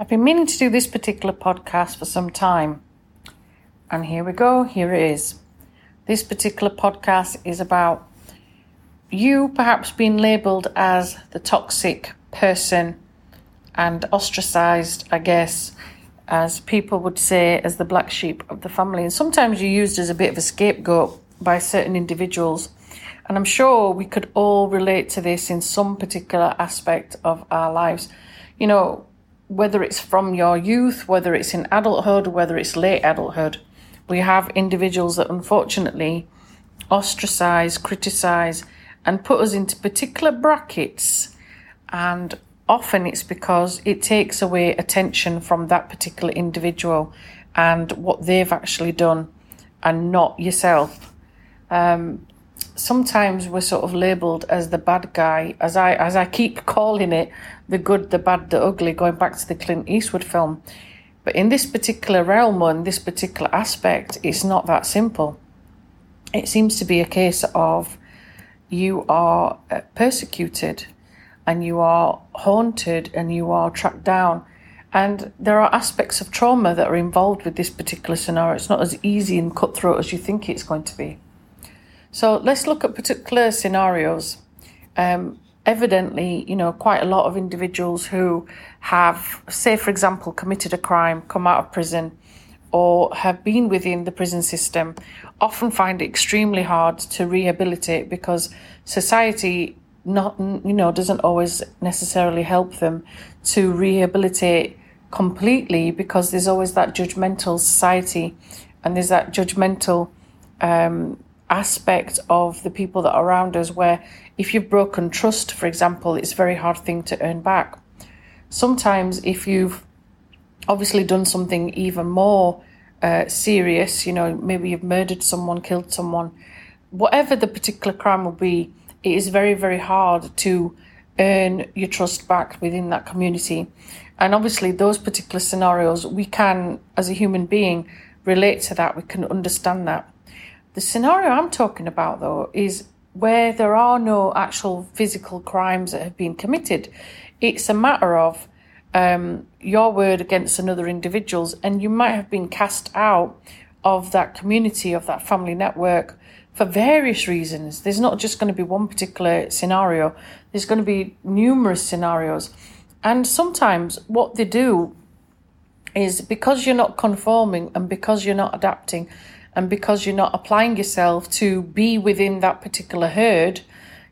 I've been meaning to do this particular podcast for some time. And here we go, here it is. This particular podcast is about you perhaps being labeled as the toxic person and ostracized, I guess, as people would say, as the black sheep of the family. And sometimes you're used as a bit of a scapegoat by certain individuals. And I'm sure we could all relate to this in some particular aspect of our lives. You know, whether it's from your youth, whether it's in adulthood, whether it's late adulthood, we have individuals that unfortunately ostracize, criticize, and put us into particular brackets. And often it's because it takes away attention from that particular individual and what they've actually done and not yourself. Um, sometimes we're sort of labeled as the bad guy, as I as I keep calling it, the good, the bad, the ugly, going back to the Clint Eastwood film. But in this particular realm or in this particular aspect, it's not that simple. It seems to be a case of you are uh, persecuted and you are haunted and you are tracked down. And there are aspects of trauma that are involved with this particular scenario. It's not as easy and cutthroat as you think it's going to be. So let's look at particular scenarios. Um, evidently, you know, quite a lot of individuals who have, say, for example, committed a crime, come out of prison, or have been within the prison system, often find it extremely hard to rehabilitate because society not you know doesn't always necessarily help them to rehabilitate completely because there's always that judgmental society and there's that judgmental um, aspect of the people that are around us where if you've broken trust, for example, it's a very hard thing to earn back. Sometimes if you've obviously done something even more uh, serious, you know, maybe you've murdered someone, killed someone, whatever the particular crime will be, it is very, very hard to earn your trust back within that community. And obviously, those particular scenarios, we can, as a human being, relate to that, we can understand that. The scenario I'm talking about, though, is where there are no actual physical crimes that have been committed. It's a matter of um, your word against another individual's, and you might have been cast out of that community, of that family network for various reasons. There's not just going to be one particular scenario, there's going to be numerous scenarios. And sometimes what they do is because you're not conforming and because you're not adapting, and because you're not applying yourself to be within that particular herd,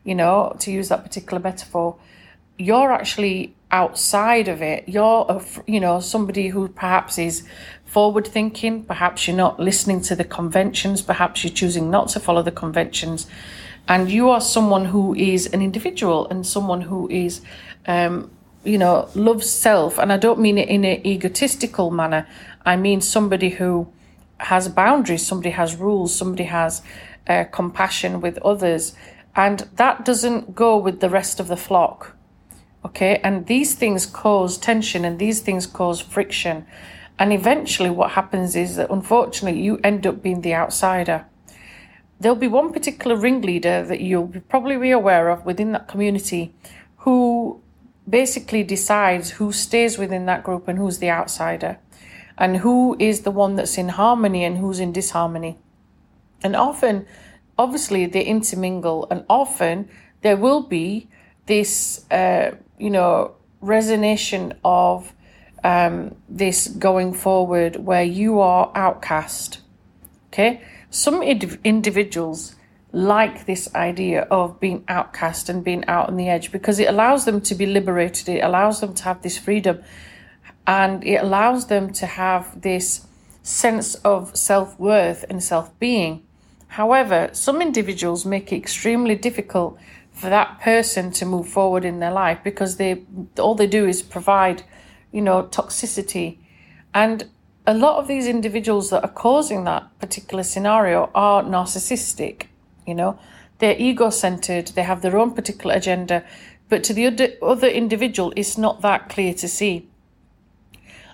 you know, to use that particular metaphor, you're actually outside of it. You're, a, you know, somebody who perhaps is forward thinking, perhaps you're not listening to the conventions, perhaps you're choosing not to follow the conventions. And you are someone who is an individual and someone who is, um, you know, loves self. And I don't mean it in an egotistical manner. I mean somebody who has boundaries, somebody has rules, somebody has uh, compassion with others, and that doesn't go with the rest of the flock. Okay, and these things cause tension and these things cause friction. And eventually, what happens is that unfortunately, you end up being the outsider. There'll be one particular ringleader that you'll probably be aware of within that community who basically decides who stays within that group and who's the outsider and who is the one that's in harmony and who's in disharmony. And often, obviously, they intermingle, and often there will be this, uh, you know, resonation of um, this going forward where you are outcast. Okay, some ind- individuals like this idea of being outcast and being out on the edge because it allows them to be liberated, it allows them to have this freedom and it allows them to have this sense of self worth and self being. However, some individuals make it extremely difficult for that person to move forward in their life because they all they do is provide, you know, toxicity. And a lot of these individuals that are causing that particular scenario are narcissistic, you know. They're ego centered, they have their own particular agenda, but to the other, other individual, it's not that clear to see.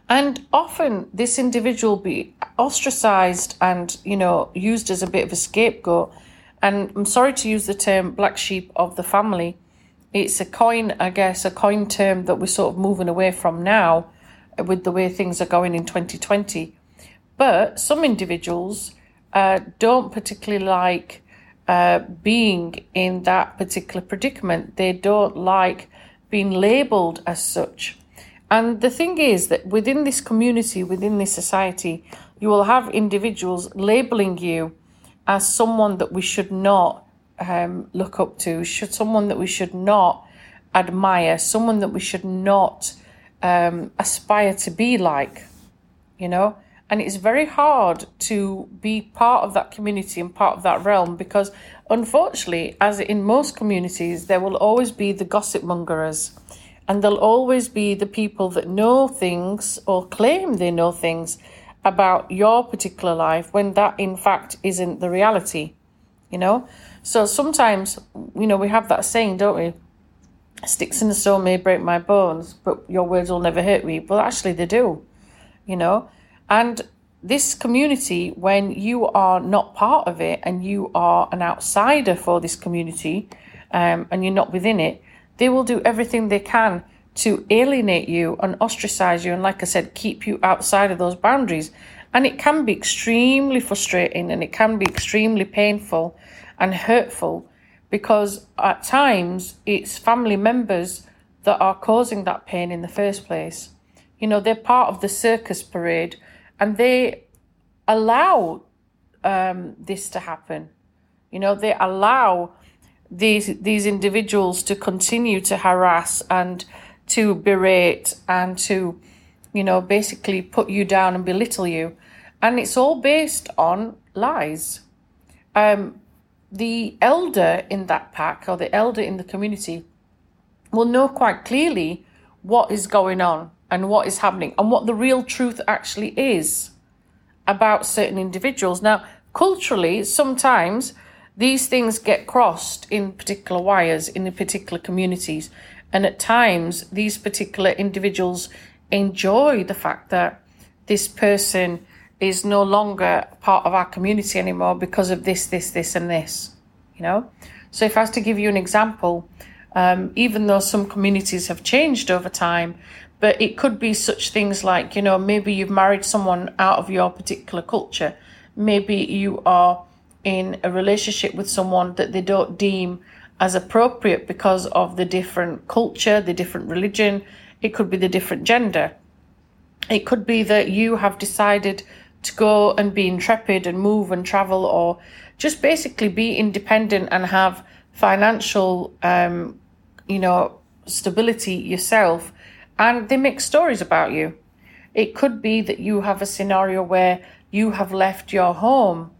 And often this individual be ostracized and, you know, used as a bit of a scapegoat. And I'm sorry to use the term black sheep of the family. It's a coin, I guess, a coin term that we're sort of moving away from now with the way things are going in 2020. But some individuals uh, don't particularly like uh, being in that particular predicament. They don't like being labeled as such. And the thing is that within this community, within this society, you will have individuals labeling you as someone that we should not um, look up to, should someone that we should not admire, someone that we should not um, aspire to be like, you know. And it's very hard to be part of that community and part of that realm because, unfortunately, as in most communities, there will always be the gossip mongers and there'll always be the people that know things or claim they know things about your particular life when that, in fact, isn't the reality, you know? So sometimes, you know, we have that saying, don't we? Sticks in the stone may break my bones, but your words will never hurt me. Well, actually, they do, you know? And this community, when you are not part of it and you are an outsider for this community um, and you're not within it, they will do everything they can to alienate you and ostracize you. And like I said, keep you outside of those boundaries. And it can be extremely frustrating and it can be extremely painful and hurtful because at times it's family members that are causing that pain in the first place. You know, they're part of the circus parade and they allow um, this to happen. You know, they allow these these individuals to continue to harass and to berate and to, you know, basically put you down and belittle you, and it's all based on lies. Um, the elder in that pack or the elder in the community will know quite clearly what is going on and what is happening and what the real truth actually is about certain individuals. Now, culturally, sometimes these things get crossed in particular wires in the particular communities. And at times, these particular individuals enjoy the fact that this person is no longer part of our community anymore because of this, this, this, and this. You know? So, if I was to give you an example, um, even though some communities have changed over time, but it could be such things like, you know, maybe you've married someone out of your particular culture. Maybe you are in a relationship with someone that they don't deem as appropriate because of the different culture, the different religion. It could be the different gender. It could be that you have decided to go and be intrepid and move and travel or just basically be independent and have financial, um, you know, stability yourself and they make stories about you. It could be that you have a scenario where you have left your home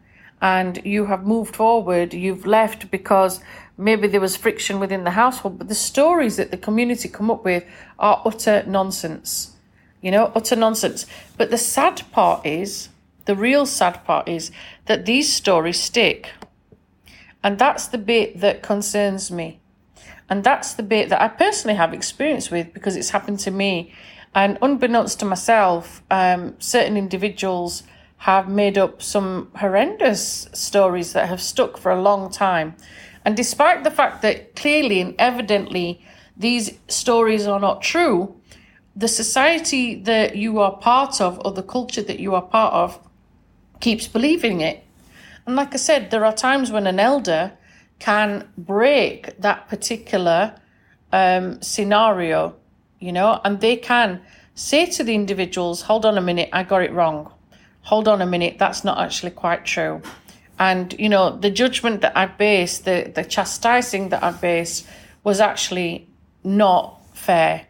and you have moved forward, you've left because maybe there was friction within the household, but the stories that the community come up with are utter nonsense. You know, utter nonsense. But the sad part is, the real sad part is that these stories stick. And that's the bit that concerns me. And that's the bit that I personally have experience with because it's happened to me. And unbeknownst to myself, um, certain individuals have made up some horrendous stories that have stuck for a long time. And despite the fact that clearly and evidently these stories are not true, the society that you are part of or the culture that you are part of keeps believing it. And like I said, there are times when an elder can break that particular um, scenario, you know, and they can say to the individuals, hold on a minute, I got it wrong. Hold on a minute, that's not actually quite true. And, you know, the judgment that I based, the, the chastising that I based was actually not fair.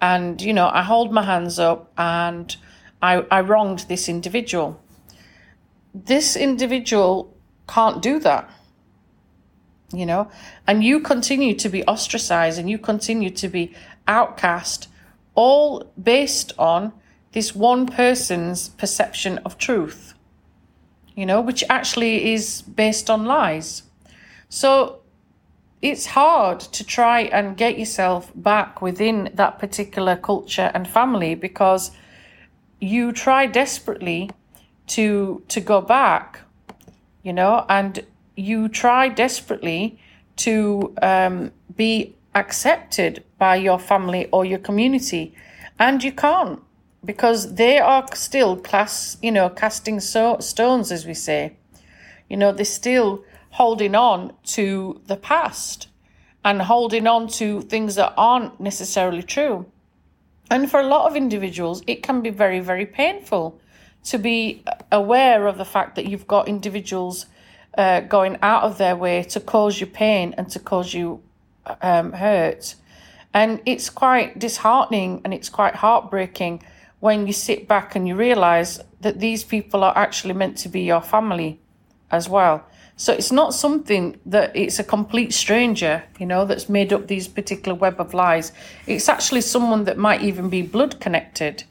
And, you know, I hold my hands up and I, I wronged this individual. This individual can't do that you know, and you continue to be ostracized and you continue to be outcast, all based on this one person's perception of truth, you know, which actually is based on lies. So it's hard to try and get yourself back within that particular culture and family because you try desperately to to go back you know and you try desperately to um, be accepted by your family or your community, and you can't because they are still class, you know, casting so- stones, as we say. You know, they're still holding on to the past and holding on to things that aren't necessarily true. And for a lot of individuals, it can be very, very painful to be aware of the fact that you've got individuals uh, going out of their way to cause you pain and to cause you um, hurt. And it's quite disheartening and it's quite heartbreaking when you sit back and you realize that these people are actually meant to be your family as well. So it's not something that it's a complete stranger, you know, that's made up these particular web of lies. It's actually someone that might even be blood connected,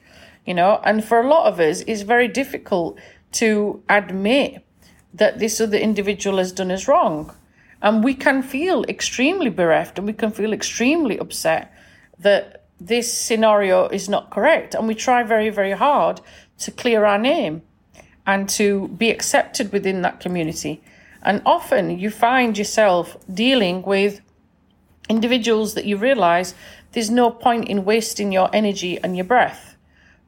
you know, and for a lot of us, it's very difficult to admit that this other individual has done us wrong. And we can feel extremely bereft and we can feel extremely upset that this scenario is not correct. And we try very, very hard to clear our name and to be accepted within that community. And often you find yourself dealing with individuals that you realize there's no point in wasting your energy and your breath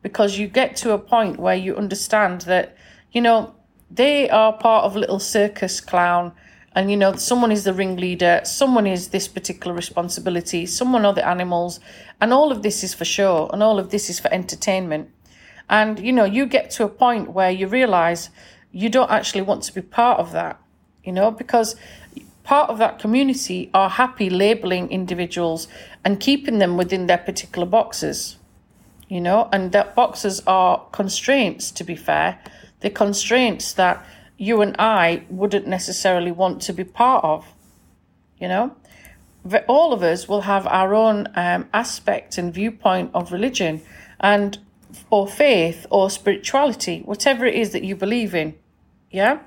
because you get to a point where you understand that, you know, they are part of little circus clown and you know someone is the ringleader someone is this particular responsibility someone are the animals. And all of this is for show and all of this is for entertainment. And you know you get to a point where you realize you don't actually want to be part of that you know because part of that community are happy labeling individuals and keeping them within their particular boxes you know. And that boxes are constraints to be fair. The constraints that you and I wouldn't necessarily want to be part of. You know, all of us will have our own um, aspect and viewpoint of religion and or faith or spirituality, whatever it is that you believe in. Yeah.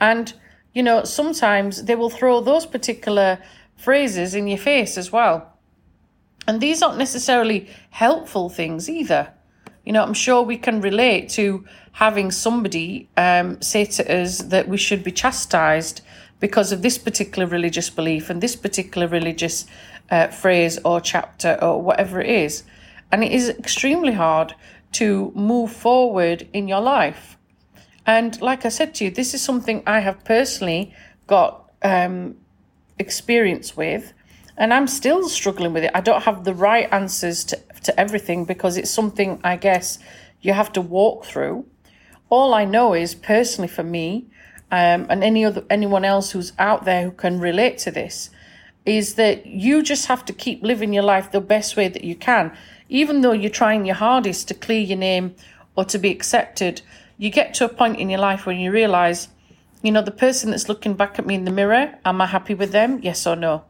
And, you know, sometimes they will throw those particular phrases in your face as well. And these aren't necessarily helpful things either. You know, I'm sure we can relate to having somebody um, say to us that we should be chastised because of this particular religious belief and this particular religious uh, phrase or chapter or whatever it is. And it is extremely hard to move forward in your life. And like I said to you, this is something I have personally got um, experience with, and I'm still struggling with it. I don't have the right answers to to everything because it's something I guess you have to walk through. All I know is personally for me, um, and any other anyone else who's out there who can relate to this, is that you just have to keep living your life the best way that you can, even though you're trying your hardest to clear your name or to be accepted. You get to a point in your life when you realize, you know, the person that's looking back at me in the mirror, am I happy with them? Yes or no?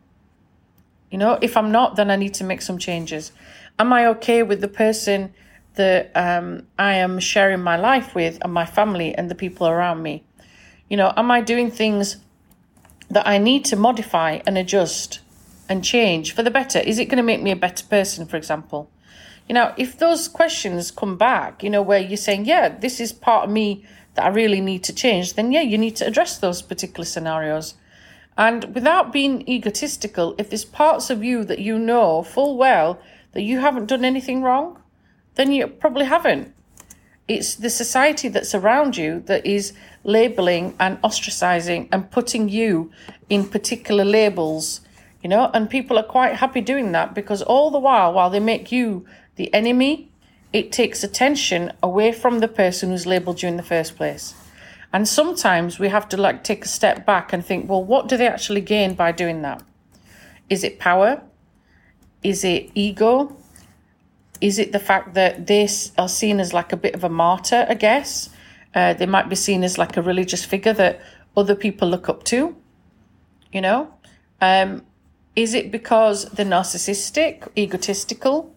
You know, if I'm not, then I need to make some changes am I okay with the person that um, I am sharing my life with and my family and the people around me? You know, am I doing things that I need to modify and adjust and change for the better? Is it going to make me a better person, for example? You know, if those questions come back, you know, where you're saying, yeah, this is part of me that I really need to change, then yeah, you need to address those particular scenarios. And without being egotistical, if there's parts of you that you know full well that you haven't done anything wrong, then you probably haven't. It's the society that's around you that is labeling and ostracizing and putting you in particular labels, you know, and people are quite happy doing that because all the while, while they make you the enemy, it takes attention away from the person who's labeled you in the first place. And sometimes we have to like take a step back and think, well, what do they actually gain by doing that? Is it power? Is it ego? Is it the fact that they are seen as like a bit of a martyr, I guess? Uh, they might be seen as like a religious figure that other people look up to, you know? Um, is it because they're narcissistic, egotistical?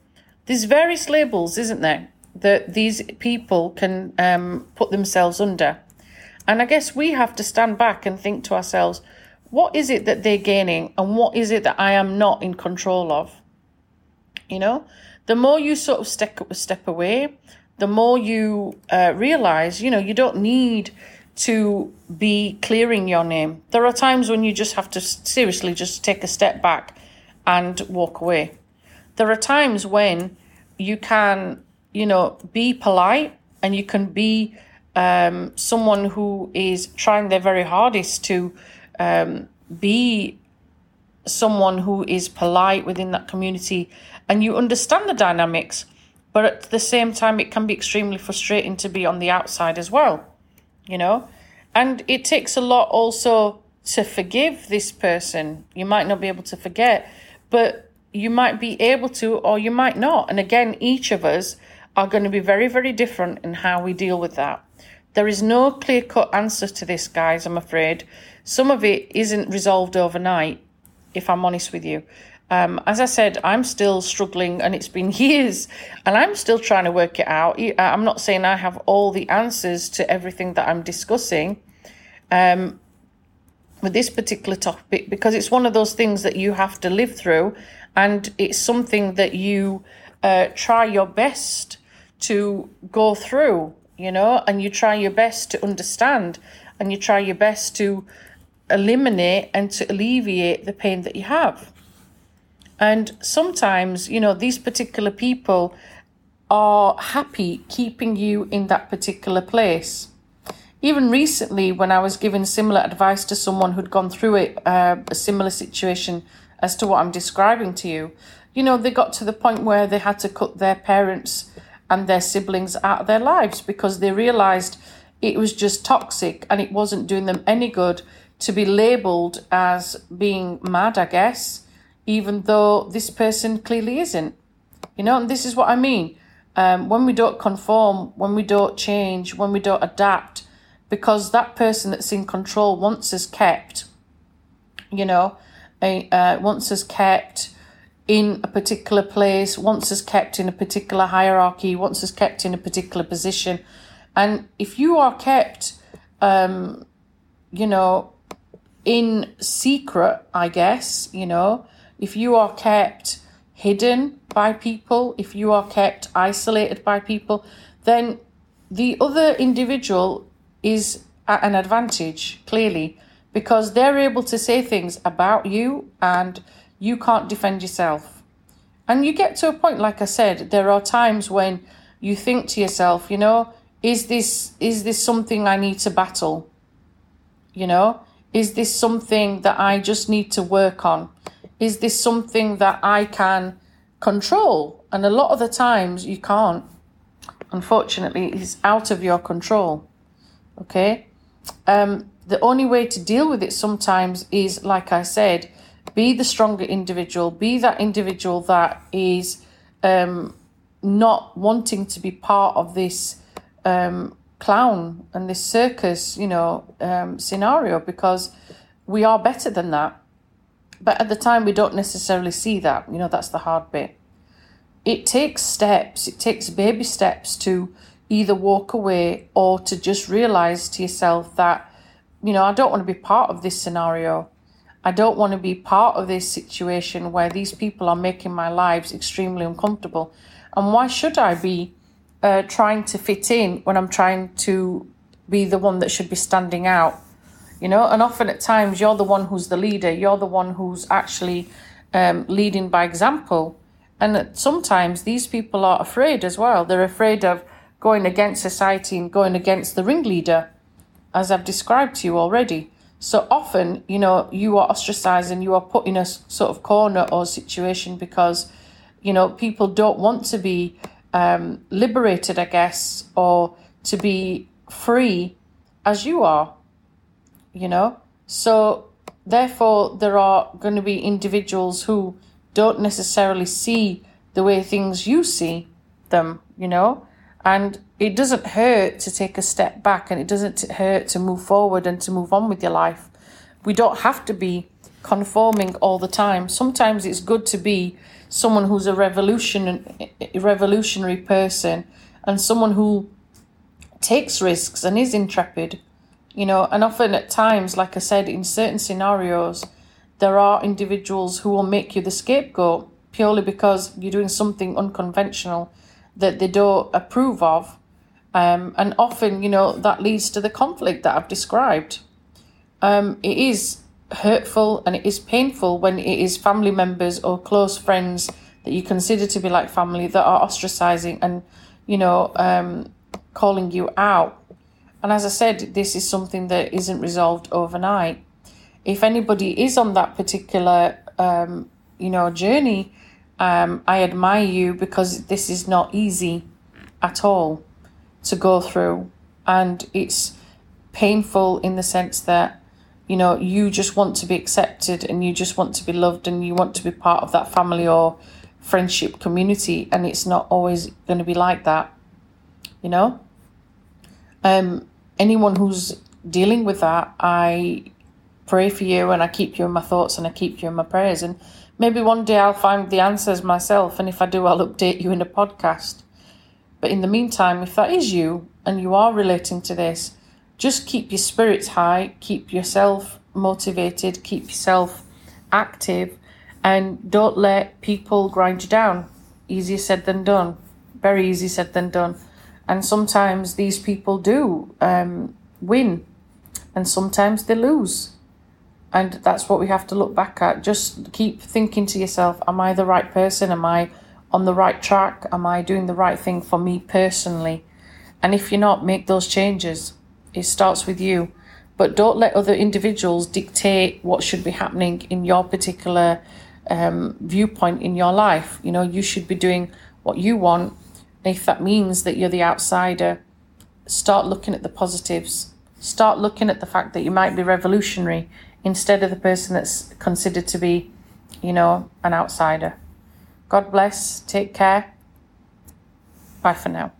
There's various labels, isn't there, that these people can um, put themselves under. And I guess we have to stand back and think to ourselves, what is it that they're gaining and what is it that I am not in control of? You know? The more you sort of step step away the more you uh, realize you know you don't need to be clearing your name. There are times when you just have to seriously just take a step back and walk away. There are times when you can you know, be polite and you can be um, someone who is trying their very hardest to um, be someone who is polite within that community and you understand the dynamics. But at the same time, it can be extremely frustrating to be on the outside as well, you know? And it takes a lot also to forgive this person. You might not be able to forget, but you might be able to, or you might not. And again, each of us are going to be very, very different in how we deal with that. There is no clear cut answer to this, guys, I'm afraid. Some of it isn't resolved overnight, if I'm honest with you. Um, as I said, I'm still struggling and it's been years and I'm still trying to work it out. Uh, I'm not saying I have all the answers to everything that I'm discussing um, with this particular topic because it's one of those things that you have to live through and it's something that you uh, try your best to go through, you know, and you try your best to understand and you try your best to eliminate and to alleviate the pain that you have. And sometimes, you know, these particular people are happy keeping you in that particular place. Even recently, when I was giving similar advice to someone who'd gone through it, uh, a similar situation as to what I'm describing to you, you know, they got to the point where they had to cut their parents and their siblings out of their lives because they realized it was just toxic and it wasn't doing them any good to be labeled as being mad, I guess, even though this person clearly isn't. You know, and this is what I mean. Um, when we don't conform, when we don't change, when we don't adapt, because that person that's in control wants us kept, you know, uh, wants us kept in a particular place, wants us kept in a particular hierarchy, wants us kept in a particular position. And if you are kept, um, you know, in secret, I guess, you know, if you are kept hidden by people, if you are kept isolated by people, then the other individual is at an advantage, clearly, because they're able to say things about you and you can't defend yourself. And you get to a point, like I said, there are times when you think to yourself, you know, is this is this something I need to battle? You know, is this something that I just need to work on? Is this something that I can control? And a lot of the times you can't. Unfortunately, it's out of your control. Okay? Um, the only way to deal with it sometimes is, like I said, be the stronger individual, be that individual that is um, not wanting to be part of this um, clown and this circus, you know, um, scenario because we are better than that. But at the time, we don't necessarily see that. You know, that's the hard bit. It takes steps, it takes baby steps to either walk away or to just realize to yourself that, you know, I don't want to be part of this scenario. I don't want to be part of this situation where these people are making my lives extremely uncomfortable. And why should I be uh, trying to fit in when I'm trying to be the one that should be standing out? You know, and often at times you're the one who's the leader, you're the one who's actually um, leading by example. And sometimes these people are afraid as well. They're afraid of going against society and going against the ringleader, as I've described to you already. So often, you know, you are ostracized and you are put in a sort of corner or situation because, you know, people don't want to be um, liberated, I guess, or to be free as you are, you know. So therefore, there are going to be individuals who don't necessarily see the way things you see them, you know. And it doesn't hurt to take a step back and it doesn't hurt to move forward and to move on with your life. We don't have to be conforming all the time. Sometimes it's good to be someone who's a revolution revolutionary person and someone who takes risks and is intrepid. You know, and often at times, like I said, in certain scenarios, there are individuals who will make you the scapegoat purely because you're doing something unconventional that they don't approve of. Um, and often, you know, that leads to the conflict that I've described. Um, it is hurtful and it is painful when it is family members or close friends that you consider to be like family that are ostracizing and, you know, um, calling you out. And as I said, this is something that isn't resolved overnight. If anybody is on that particular, um, you know, journey, um, I admire you because this is not easy at all to go through. And it's painful in the sense that, you know, you just want to be accepted and you just want to be loved and you want to be part of that family or friendship community. And it's not always going to be like that, you know? Um, anyone who's dealing with that, I pray for you and I keep you in my thoughts and I keep you in my prayers. And maybe one day I'll find the answers myself. And if I do, I'll update you in a podcast. But in the meantime, if that is you and you are relating to this, just keep your spirits high, keep yourself motivated, keep yourself active, and don't let people grind you down. Easier said than done. Very easy said than done. And sometimes these people do um, win, and sometimes they lose. And that's what we have to look back at. Just keep thinking to yourself, Am I the right person? Am I on the right track? Am I doing the right thing for me personally? And if you're not, make those changes. It starts with you. But don't let other individuals dictate what should be happening in your particular um, viewpoint in your life. You know, you should be doing what you want. And If that means that you're the outsider, start looking at the positives. Start looking at the fact that you might be revolutionary instead of the person that's considered to be, you know, an outsider. God bless. Take care. Bye for now.